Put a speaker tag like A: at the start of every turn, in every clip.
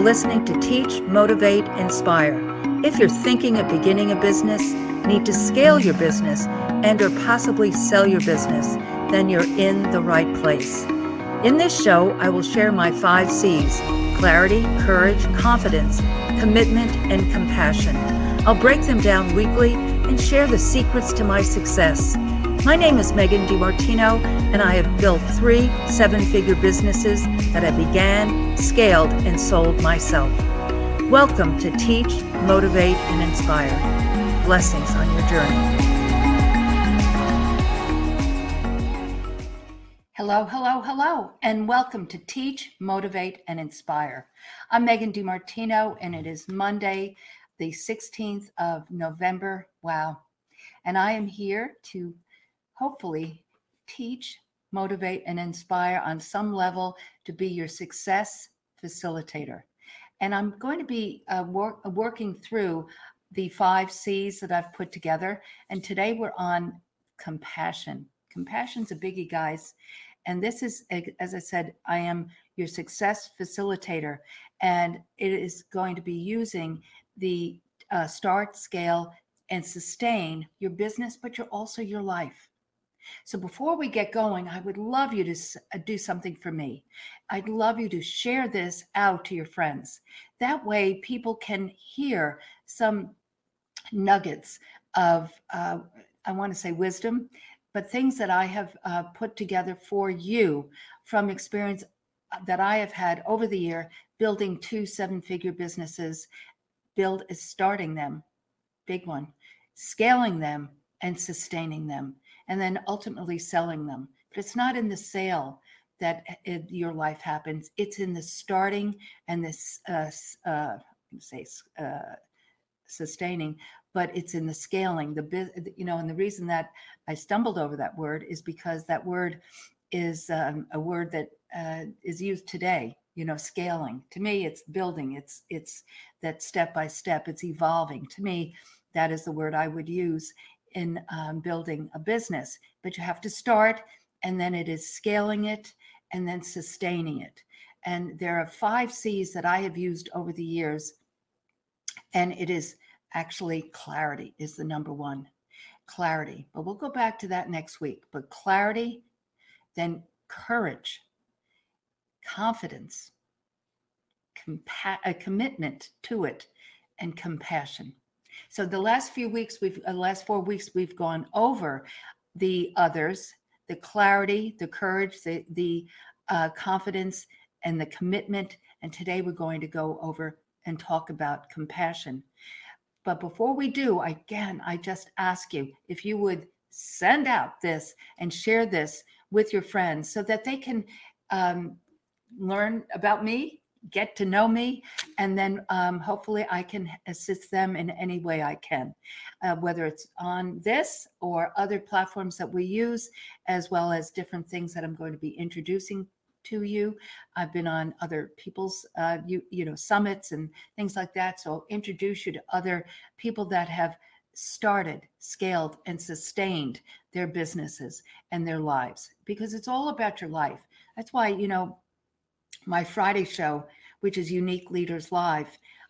A: listening to Teach, Motivate, Inspire. If you're thinking of beginning a business, need to scale your business, and or possibly sell your business, then you're in the right place. In this show, I will share my five C's clarity, courage, confidence, commitment, and compassion. I'll break them down weekly and share the secrets to my success. My name is Megan DiMartino, and I have built three seven figure businesses that I began, scaled, and sold myself. Welcome to Teach, Motivate, and Inspire. Blessings on your journey. Hello, hello, hello, and welcome to Teach, Motivate, and Inspire. I'm Megan DiMartino, and it is Monday, the 16th of November. Wow. And I am here to hopefully teach, motivate, and inspire on some level to be your success facilitator. And I'm going to be uh, work, working through the five C's that I've put together. And today we're on compassion. Compassion's a biggie, guys. And this is, as I said, I am your success facilitator. And it is going to be using the uh, start, scale, and sustain your business, but you're also your life. So before we get going, I would love you to uh, do something for me. I'd love you to share this out to your friends. That way, people can hear some nuggets of, uh, I want to say wisdom, but things that I have uh, put together for you from experience uh, that I have had over the year building two seven figure businesses, build is starting them, big one, scaling them and sustaining them and then ultimately selling them. But it's not in the sale that it, your life happens. It's in the starting and this, uh, uh, say, uh, sustaining, but it's in the scaling. The you know, and the reason that I stumbled over that word is because that word is um, a word that uh, is used today. You know, scaling. To me, it's building. It's it's that step by step. It's evolving. To me, that is the word I would use in um, building a business, but you have to start and then it is scaling it and then sustaining it. And there are five C's that I have used over the years. And it is actually clarity is the number one. Clarity. But we'll go back to that next week. But clarity, then courage, confidence, compa- a commitment to it, and compassion. So the last few weeks, we've the uh, last four weeks, we've gone over the others, the clarity, the courage, the the uh, confidence, and the commitment. And today we're going to go over and talk about compassion. But before we do, again, I just ask you if you would send out this and share this with your friends so that they can um, learn about me get to know me, and then um, hopefully I can assist them in any way I can, uh, whether it's on this or other platforms that we use, as well as different things that I'm going to be introducing to you. I've been on other people's, uh, you you know, summits and things like that. So I'll introduce you to other people that have started, scaled, and sustained their businesses and their lives because it's all about your life. That's why you know my Friday show, which is Unique Leaders Live.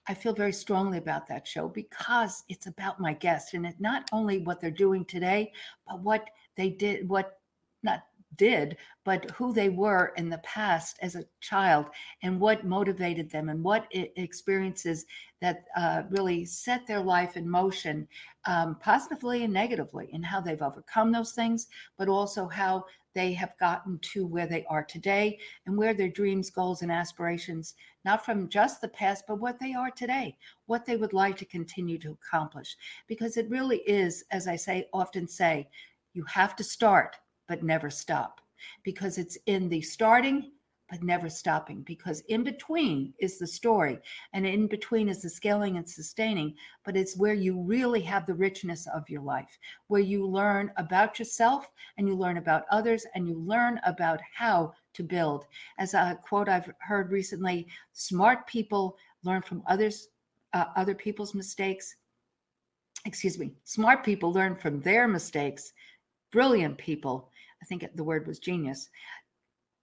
A: I feel very strongly about that show because it's about my guests and it's not only what they're doing today, but what they did, what not did, but who they were in the past as a child and what motivated them and what experiences that uh, really set their life in motion um, positively and negatively and how they've overcome those things, but also how they have gotten to where they are today and where their dreams, goals, and aspirations, not from just the past, but what they are today, what they would like to continue to accomplish. Because it really is, as I say, often say, you have to start, but never stop. Because it's in the starting but never stopping because in between is the story and in between is the scaling and sustaining but it's where you really have the richness of your life where you learn about yourself and you learn about others and you learn about how to build. As a quote i've heard recently smart people learn from others uh, other people's mistakes. Excuse me smart people learn from their mistakes. Brilliant people i think the word was genius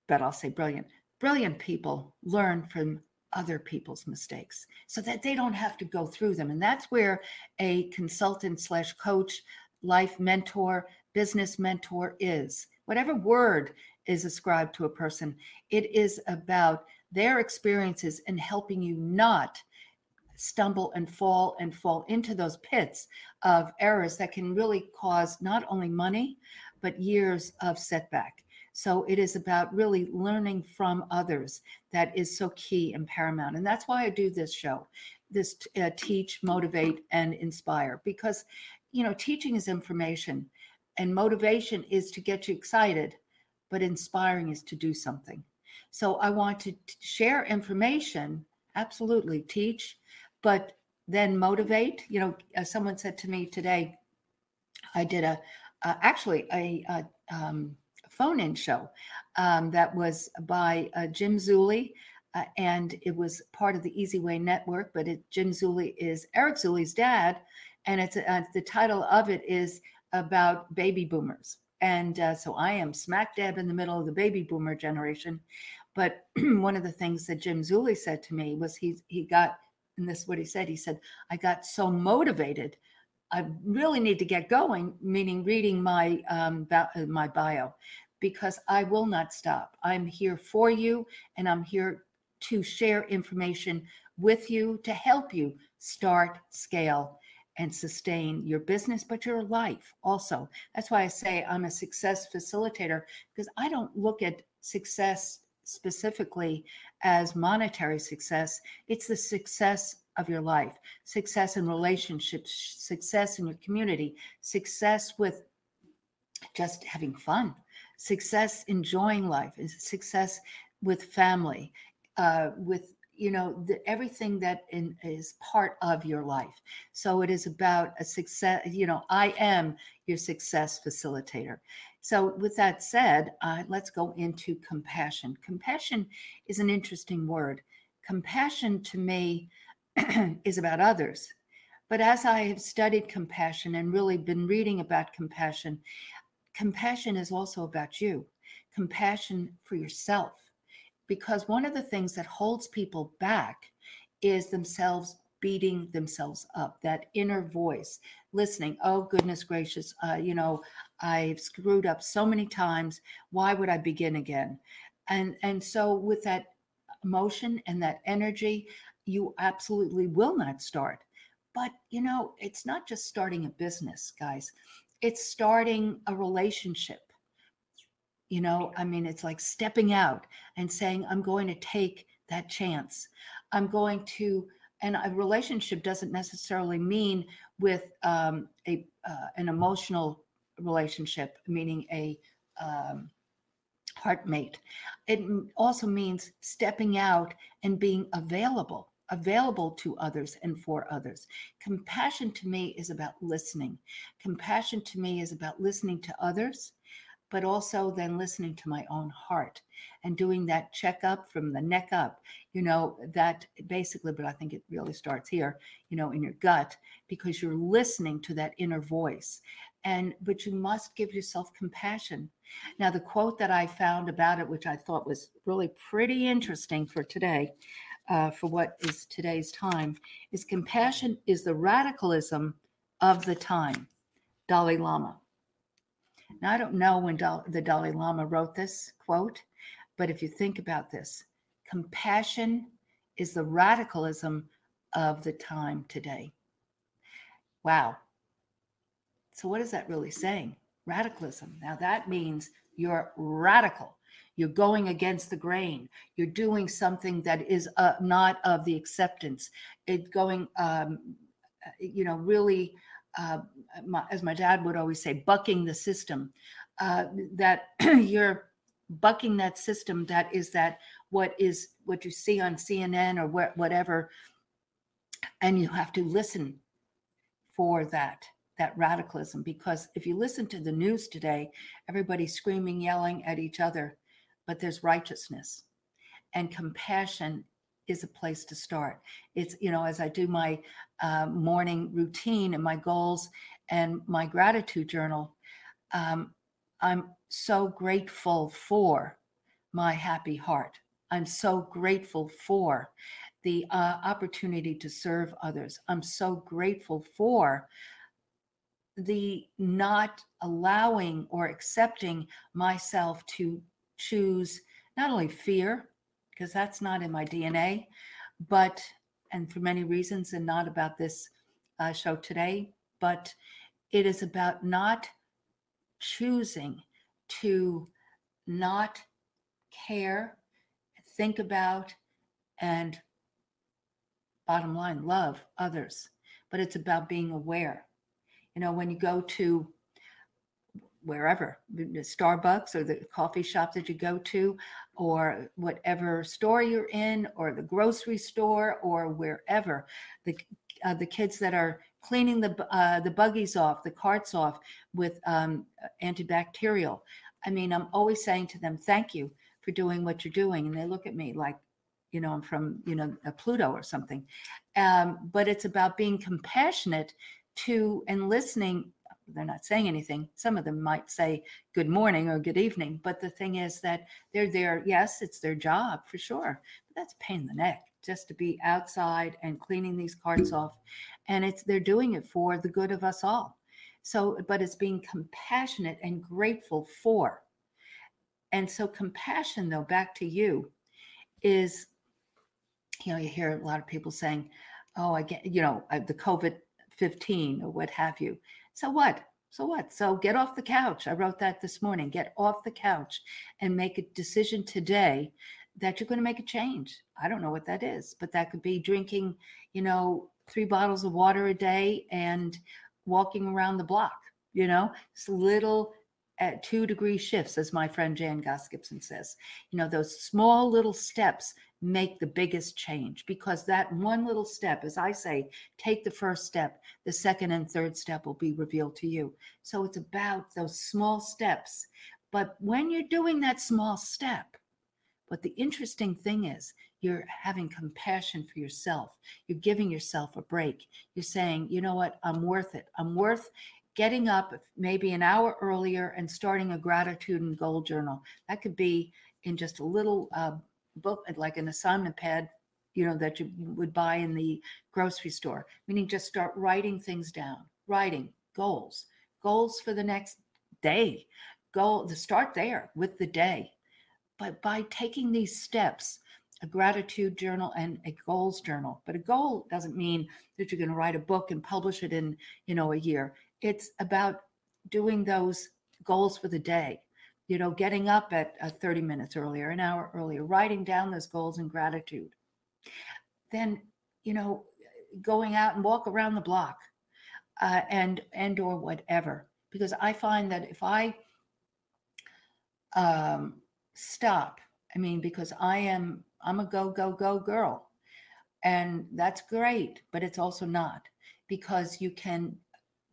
A: but I'll say brilliant. Brilliant people learn from other people's mistakes so that they don't have to go through them. And that's where a consultant slash coach life mentor business mentor is. Whatever word is ascribed to a person it is about their experiences and helping you not stumble and fall and fall into those pits of errors that can really cause not only money but years of setback so it is about really learning from others that is so key and paramount. And that's why I do this show, this uh, teach, motivate, and inspire, because, you know, teaching is information and motivation is to get you excited, but inspiring is to do something. So I want to share information, absolutely teach, but then motivate. You know, uh, someone said to me today, I did a, uh, actually a, a um, phone in show um, that was by uh, Jim Zuley. Uh, and it was part of the Easy Way Network, but it, Jim Zuley is Eric Zuley's dad. And it's uh, the title of it is about baby boomers. And uh, so I am smack dab in the middle of the baby boomer generation. But one of the things that Jim Zuley said to me was he he got, and this is what he said. He said, I got so motivated I really need to get going, meaning reading my um, my bio, because I will not stop. I'm here for you and I'm here to share information with you to help you start, scale, and sustain your business, but your life also. That's why I say I'm a success facilitator because I don't look at success specifically as monetary success, it's the success of your life, success in relationships, success in your community, success with just having fun. Success enjoying life success with family uh, with you know the, everything that in, is part of your life. So it is about a success you know i am your success facilitator. So with that said uh, let's go into compassion. Compassion is an interesting word. Compassion to me is about others. But as i have studied compassion and really been reading about compassion compassion is also about you, compassion for yourself. Because one of the things that holds people back is themselves beating themselves up, that inner voice, listening, oh, goodness gracious, uh, you know, I've screwed up so many times. Why would I begin again? And, and so, with that emotion and that energy, you absolutely will not start. But, you know, it's not just starting a business, guys it's starting a relationship. You know, I mean, it's like stepping out and saying, I'm going to take that chance. I'm going to, and a relationship doesn't necessarily mean with um, a uh, an emotional relationship, meaning a um, heart mate. It also means stepping out and being available available to others and for others. Compassion to me is about listening. Compassion to me is about listening to others, but also then listening to my own heart and doing that checkup from the neck up. You know, that basically, but I think it really starts here, you know, in your gut, because you're listening to that inner voice. And, but you must give yourself compassion. Now, the quote that I found about it, which I thought was really pretty interesting for today, uh, for what is today's time is compassion is the radicalism of the time. Dalai Lama. Now, I don't know when Dal- the Dalai Lama wrote this quote, but if you think about this, compassion is the radicalism of the time today. Wow. So, what is that really saying? Radicalism. Now, that means you're radical you're going against the grain. You're doing something that is uh, not of the acceptance. It going um, you know really uh, my, as my dad would always say bucking the system. Uh, that you're bucking that system that is that what is what you see on cnn or wh- whatever and you have to listen for that that radicalism. Because if you listen to the news today everybody's screaming yelling at each other but there's righteousness. And compassion is a place to start. It's you know as i do my uh, morning routine and my goals and my gratitude journal um, i'm so grateful for my happy heart. I'm so grateful for the uh, opportunity to serve others. I'm so grateful for the not allowing or accepting myself to choose not only fear, because that's not in my DNA, but, and for many reasons, and not about this uh, show today, but it is about not choosing to not care, think about, and bottom line, love others. But it's about being aware. You know, when you go to wherever, Starbucks or the coffee shop that you go to, or whatever store you're in, or the grocery store, or wherever, the uh, the kids that are cleaning the uh, the buggies off, the carts off with um, antibacterial. I mean, I'm always saying to them, "Thank you for doing what you're doing," and they look at me like, you know, I'm from you know a Pluto or something. Um, but it's about being compassionate to and listening. They're not saying anything. Some of them might say good morning or good evening, but the thing is that they're there. Yes, it's their job for sure, but that's pain in the neck just to be outside and cleaning these carts off and it's they're doing it for the good of us all so but it's being compassionate and grateful for and so compassion though back to you is you know you hear a lot of people saying oh i get you know the covid 15 or what have you so what? So what? So get off the couch. I wrote that this morning. Get off the couch and make a decision today that you're going to make a change. I don't know what that is but that could be drinking you know three bottles of water a day and walking around the block, you know, it's little at two degree shifts, as my friend Jan Goss Gibson says. You know, those small little steps make the biggest change because that one little step, as I say, take the first step, the second and third step will be revealed to you. So it's about those small steps. But when you're doing that small step, but the interesting thing is, you're having compassion for yourself. You're giving yourself a break. You're saying, you know what, I'm worth it. I'm worth getting up maybe an hour earlier and starting a gratitude and goal journal. That could be in just a little uh, book, like an assignment pad, you know, that you would buy in the grocery store, meaning just start writing things down, writing goals, goals for the next day. Goal start there with the day. But by taking these steps, a gratitude journal and a goals journal. But a goal doesn't mean that you're going to write a book and publish it in, you know, a year. It's about doing those goals for the day. You know, getting up at uh, 30 minutes earlier, an hour earlier, writing down those goals in gratitude. Then, you know, going out and walk around the block, uh, and and or whatever. Because I find that if I um, stop, I mean, because I am I'm a go, go, go girl. And that's great, but it's also not because you can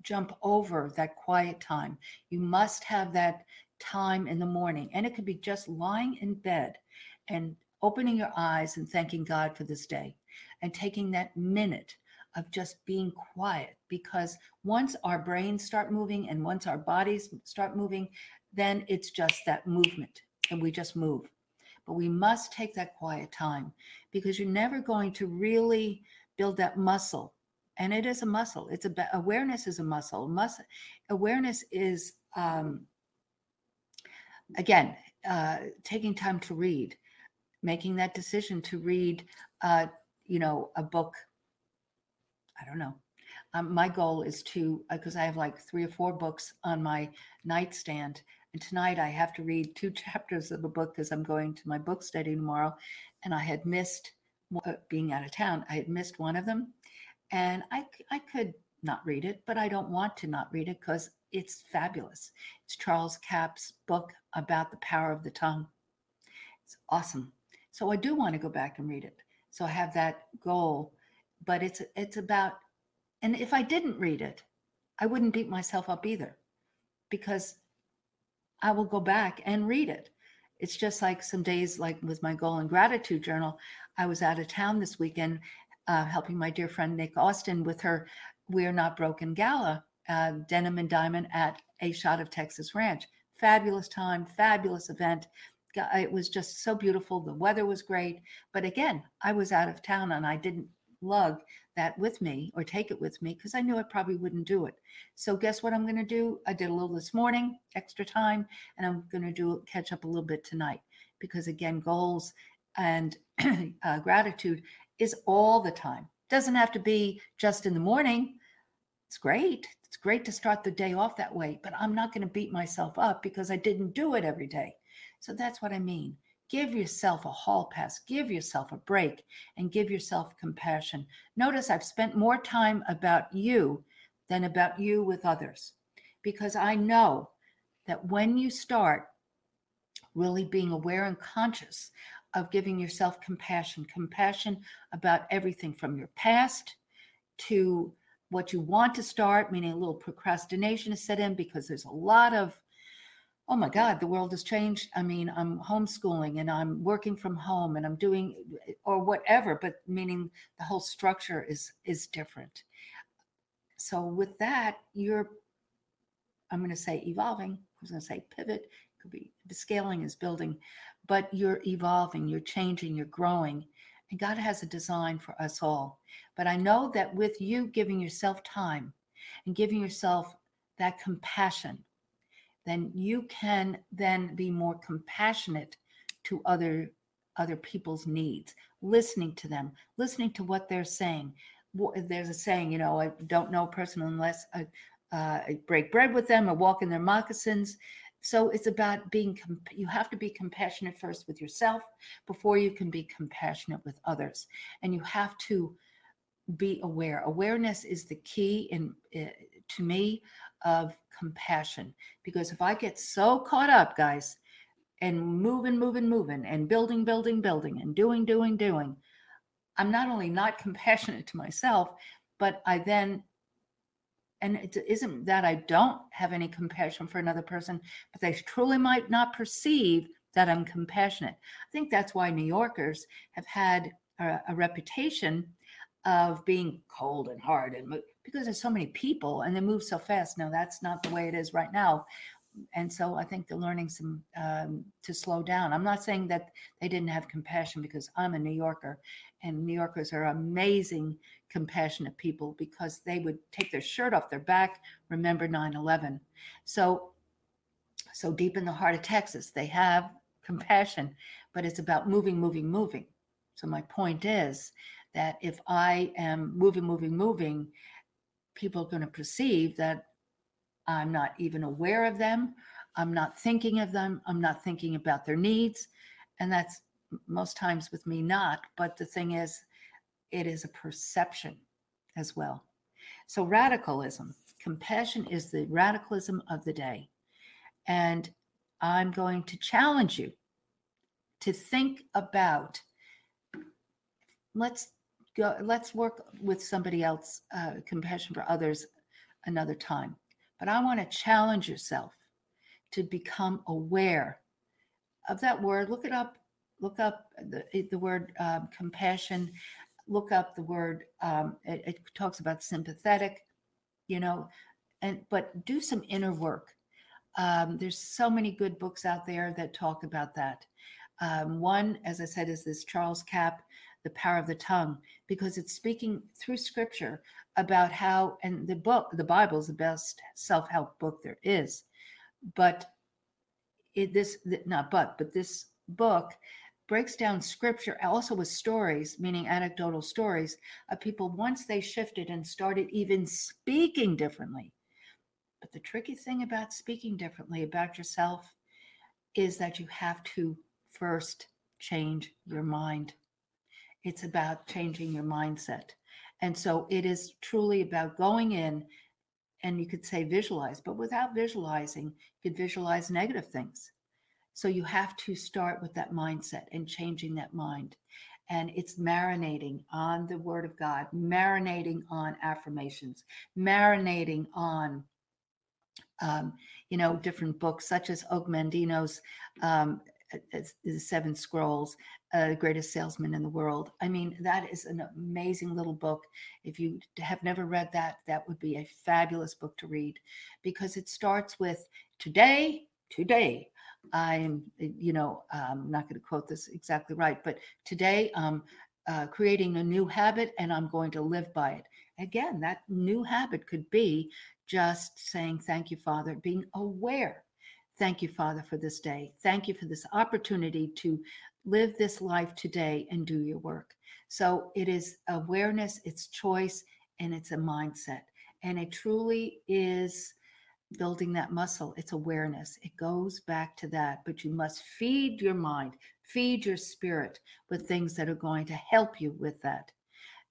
A: jump over that quiet time. You must have that time in the morning. And it could be just lying in bed and opening your eyes and thanking God for this day and taking that minute of just being quiet because once our brains start moving and once our bodies start moving, then it's just that movement and we just move but we must take that quiet time because you're never going to really build that muscle and it is a muscle it's a awareness is a muscle muscle awareness is um, again uh, taking time to read making that decision to read uh, you know a book i don't know um, my goal is to because uh, i have like three or four books on my nightstand and tonight I have to read two chapters of a book because I'm going to my book study tomorrow. And I had missed uh, being out of town, I had missed one of them. And I, I could not read it, but I don't want to not read it because it's fabulous. It's Charles Capps' book about the power of the tongue. It's awesome. So I do want to go back and read it. So I have that goal, but it's it's about and if I didn't read it, I wouldn't beat myself up either because I will go back and read it. It's just like some days, like with my goal and gratitude journal, I was out of town this weekend uh, helping my dear friend Nick Austin with her We're Not Broken Gala, uh, Denim and Diamond at A Shot of Texas Ranch. Fabulous time, fabulous event. it was just so beautiful. The weather was great. But again, I was out of town and I didn't lug that with me or take it with me because I knew I probably wouldn't do it. So guess what I'm going to do? I did a little this morning, extra time, and I'm going to do catch up a little bit tonight because again, goals and uh, gratitude is all the time. Doesn't have to be just in the morning. It's great. It's great to start the day off that way, but I'm not going to beat myself up because I didn't do it every day. So that's what I mean. Give yourself a hall pass, give yourself a break, and give yourself compassion. Notice I've spent more time about you than about you with others because I know that when you start really being aware and conscious of giving yourself compassion, compassion about everything from your past to what you want to start, meaning a little procrastination is set in because there's a lot of oh my God, the world has changed. I mean, I'm homeschooling and I'm working from home and I'm doing or whatever, but meaning the whole structure is is different. So with that, you're I'm going to say evolving. I was going to say pivot. Could be the scaling is building, but you're evolving, you're changing, you're growing. And God has a design for us all. But I know that with you giving yourself time and giving yourself that compassion then you can then be more compassionate to other other people's needs listening to them listening to what they're saying there's a saying you know i don't know a person unless I, uh, break bread with them or walk in their moccasins so it's about being you have to be compassionate first with yourself before you can be compassionate with others and you have to be aware awareness is the key in uh, to me of compassion. Because if I get so caught up, guys, and moving, moving, moving, and building, building, building, and doing, doing, doing, I'm not only not compassionate to myself, but I then, and it isn't that I don't have any compassion for another person, but they truly might not perceive that I'm compassionate. I think that's why New Yorkers have had a, a reputation of being cold and hard and because there's so many people and they move so fast. No, that's not the way it is right now. And so I think they're learning some um, to slow down. I'm not saying that they didn't have compassion because I'm a New Yorker, and New Yorkers are amazing, compassionate people because they would take their shirt off their back. Remember 9/11. So, so deep in the heart of Texas, they have compassion, but it's about moving, moving, moving. So my point is that if I am moving, moving, moving, people are going to perceive that I'm not even aware of them. I'm not thinking of them. I'm not thinking about their needs. And that's most times with me not. But the thing is, it is a perception as well. So, radicalism, compassion is the radicalism of the day. And I'm going to challenge you to think about let's go let's work with somebody else uh, compassion for others another time but i want to challenge yourself to become aware of that word look it up look up the, the word um, compassion look up the word um, it, it talks about sympathetic you know and but do some inner work. Um, there's so many good books out there that talk about that. Um, one as i said is this charles capps the power of the tongue because it's speaking through scripture about how and the book the bible is the best self-help book there is. But it this not but but this book breaks down scripture also with stories meaning anecdotal stories of people once they shifted and started even speaking differently but the tricky thing about speaking differently about yourself is that you have to first change your mind it's about changing your mindset. And so it is truly about going in and you could say visualize, but without visualizing, you could visualize negative things. So you have to start with that mindset and changing that mind. And it's marinating on the word of God, marinating on affirmations, marinating on, um, you know, different books such as Og Mandino's um, the Seven Scrolls, uh, Greatest Salesman in the World. I mean, that is an amazing little book. If you have never read that, that would be a fabulous book to read because it starts with today, today, I'm, you know, I'm not going to quote this exactly right, but today I'm uh, creating a new habit and I'm going to live by it. Again, that new habit could be just saying, Thank you, Father, being aware. Thank you, Father, for this day. Thank you for this opportunity to live this life today and do your work. So it is awareness, it's choice, and it's a mindset. And it truly is building that muscle. It's awareness. It goes back to that. But you must feed your mind, feed your spirit with things that are going to help you with that.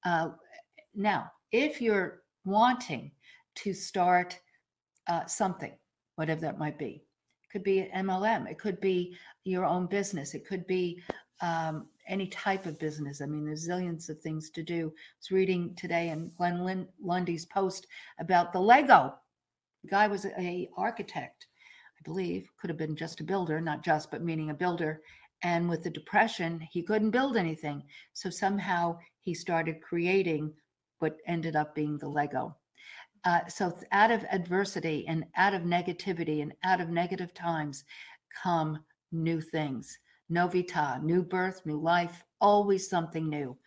A: Uh, now, if you're wanting to start uh, something, whatever that might be, it could be an MLM, it could be your own business, it could be um, any type of business. I mean, there's zillions of things to do. I was reading today in Glenn Lundy's post about the Lego the guy was a architect, I believe, could have been just a builder, not just, but meaning a builder. And with the depression, he couldn't build anything. So somehow he started creating what ended up being the Lego. Uh, so out of adversity and out of negativity and out of negative times come new things. Novita, new birth, new life, always something new.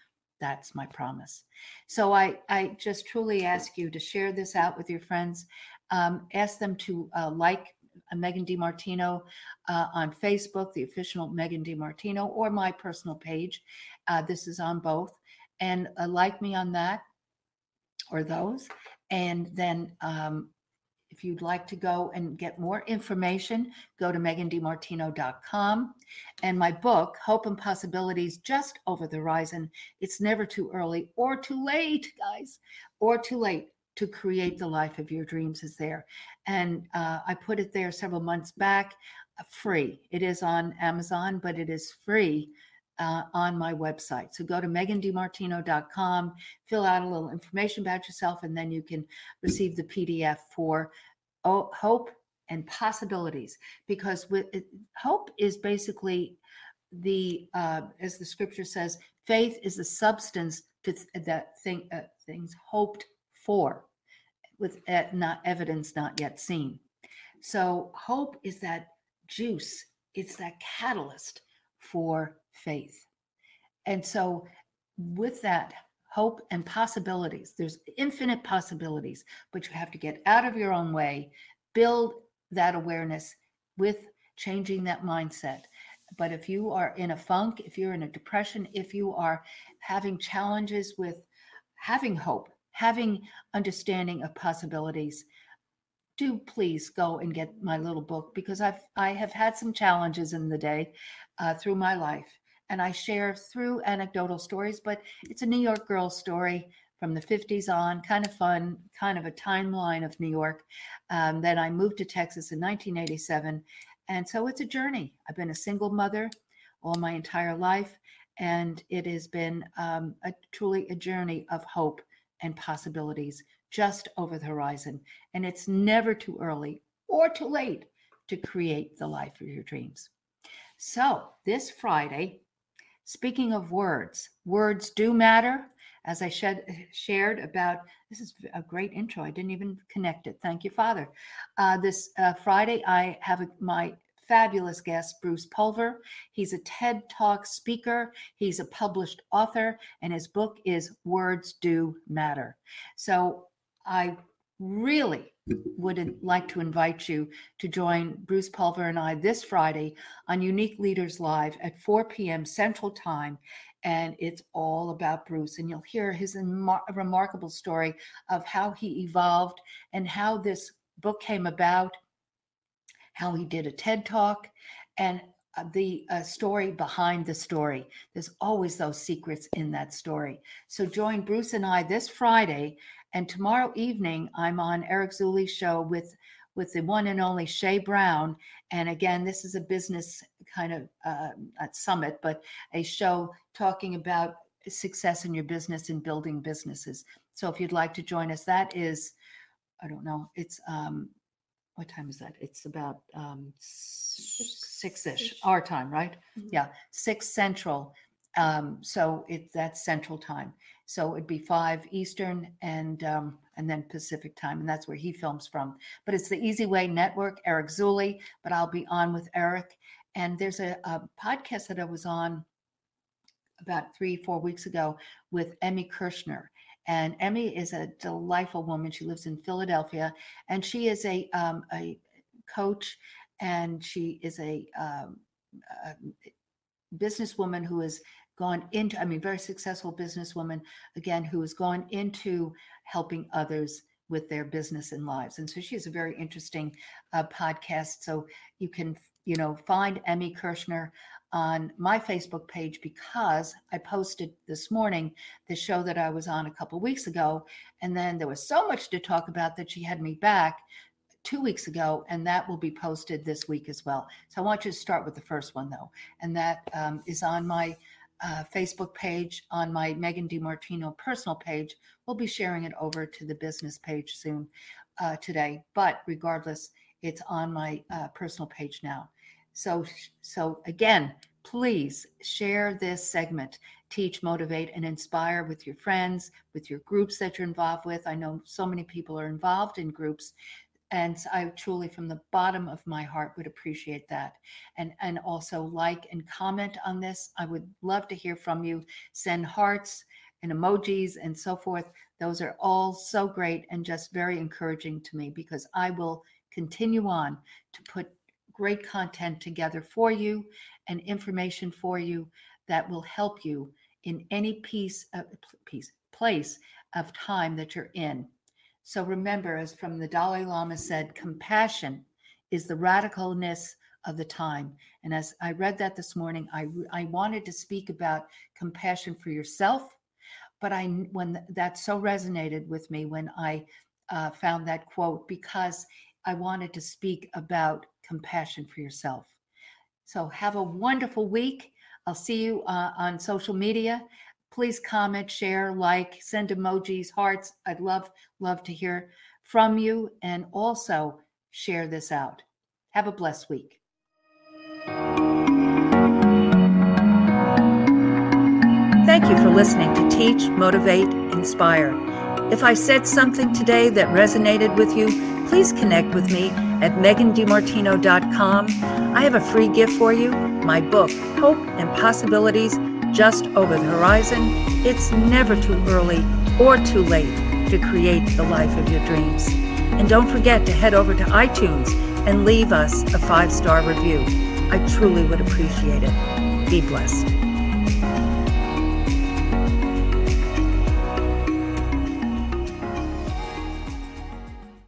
A: That's my promise. So I, I just truly ask you to share this out with your friends. Um, ask them to uh, like uh, Megan DiMartino uh, on Facebook, the official Megan DiMartino, or my personal page. Uh, this is on both. And uh, like me on that or those. And then um, if you'd like to go and get more information, go to megandimartino.com. And my book, Hope and Possibilities Just Over the Horizon, it's never too early or too late, guys, or too late to create the life of your dreams is there. And uh, I put it there several months back, uh, free. It is on Amazon, but it is free uh, on my website. So go to megandimartino.com, fill out a little information about yourself, and then you can receive the PDF for oh, hope and possibilities. Because with it, hope is basically the, uh, as the scripture says, faith is the substance to th- that thing, uh, things hoped for with not evidence not yet seen. So hope is that juice, it's that catalyst for faith. And so with that hope and possibilities, there's infinite possibilities, but you have to get out of your own way, build that awareness with changing that mindset. But if you are in a funk, if you're in a depression, if you are having challenges with having hope, having understanding of possibilities do please go and get my little book because I've I have had some challenges in the day uh, through my life, and I share through anecdotal stories. But it's a New York girl story from the 50s on, kind of fun, kind of a timeline of New York. Um, then I moved to Texas in 1987, and so it's a journey. I've been a single mother all my entire life, and it has been um, a truly a journey of hope and possibilities just over the horizon. And it's never too early or too late to create the life of your dreams. So, this Friday, speaking of words, words do matter. As I shed, shared about, this is a great intro. I didn't even connect it. Thank you, Father. Uh, this uh, Friday, I have a, my fabulous guest, Bruce Pulver. He's a TED Talk speaker, he's a published author, and his book is Words Do Matter. So I really would like to invite you to join Bruce Pulver and I this Friday on Unique Leaders Live at 4 p.m. Central Time. And it's all about Bruce. And you'll hear his remarkable story of how he evolved and how this book came about how he did a TED talk, and uh, the uh, story behind the story. There's always those secrets in that story. So join Bruce and I this Friday, and tomorrow evening I'm on Eric Zuley's show with with the one and only Shay Brown. And again, this is a business kind of uh, summit, but a show talking about success in your business and building businesses. So if you'd like to join us, that is, I don't know, it's um, what time is that? It's about um, six-ish our time, right?
B: Mhm.
A: Yeah, six central. Um, so it that's central time. So it'd be five Eastern and um, and then Pacific time, and that's where he films from. But it's the Easy Way Network, Eric Zuley. But I'll be on with Eric, and there's a, a podcast that I was on about three, four weeks ago with Emmy Kirschner. And Emmy is a delightful woman. She lives in Philadelphia, and she is a um, a coach, and she is a, um, a businesswoman who has gone into, I mean, very successful businesswoman, again, who has gone into helping others with their business and lives. And so she has a very interesting uh, podcast. So you can, you know, find Emmy Kirschner on my Facebook page because I posted this morning the show that I was on a couple weeks ago. And then there was so much to talk about that she had me back two weeks ago, and that will be posted this week as well. So I want you to start with the first one, though, and that um, is on my uh, Facebook page, on my Megan DiMartino personal page. We'll be sharing it over to the business page soon uh, today, but regardless, it's on my uh, personal page now. So, so again, please share this segment. Teach motivate and inspire with your friends with your groups that you're involved with. I know so many people are involved in groups and i truly from the bottom of my heart would appreciate that. And and also like and comment on this. I would love to hear from you. Send hearts and emojis and so forth. Those are all so great and just very encouraging to me because i will continue on to put great content together for you and information for you that will help you in any piece of piece place of time that you're in so remember, as from the Dalai Lama said, compassion is the radicalness of the time. And as I read that this morning, I, I wanted to speak about compassion for yourself. But I, when that so resonated with me when I uh, found that quote, because I wanted to speak about compassion for yourself. So have a wonderful week. I'll see you uh, on social media please comment, share, like, send emojis, hearts. I'd love, love to hear from you and also share this out. Have a blessed week. Thank you for listening to Teach, Motivate, Inspire. If I said something today that resonated with you, please connect with me at megandimartino.com. I have a free gift for you my book, Hope and Possibilities just over the horizon, it's never too early or too late to create the life of your dreams. And don't forget to head over to iTunes and leave us a five star review. I truly would appreciate it. Be blessed.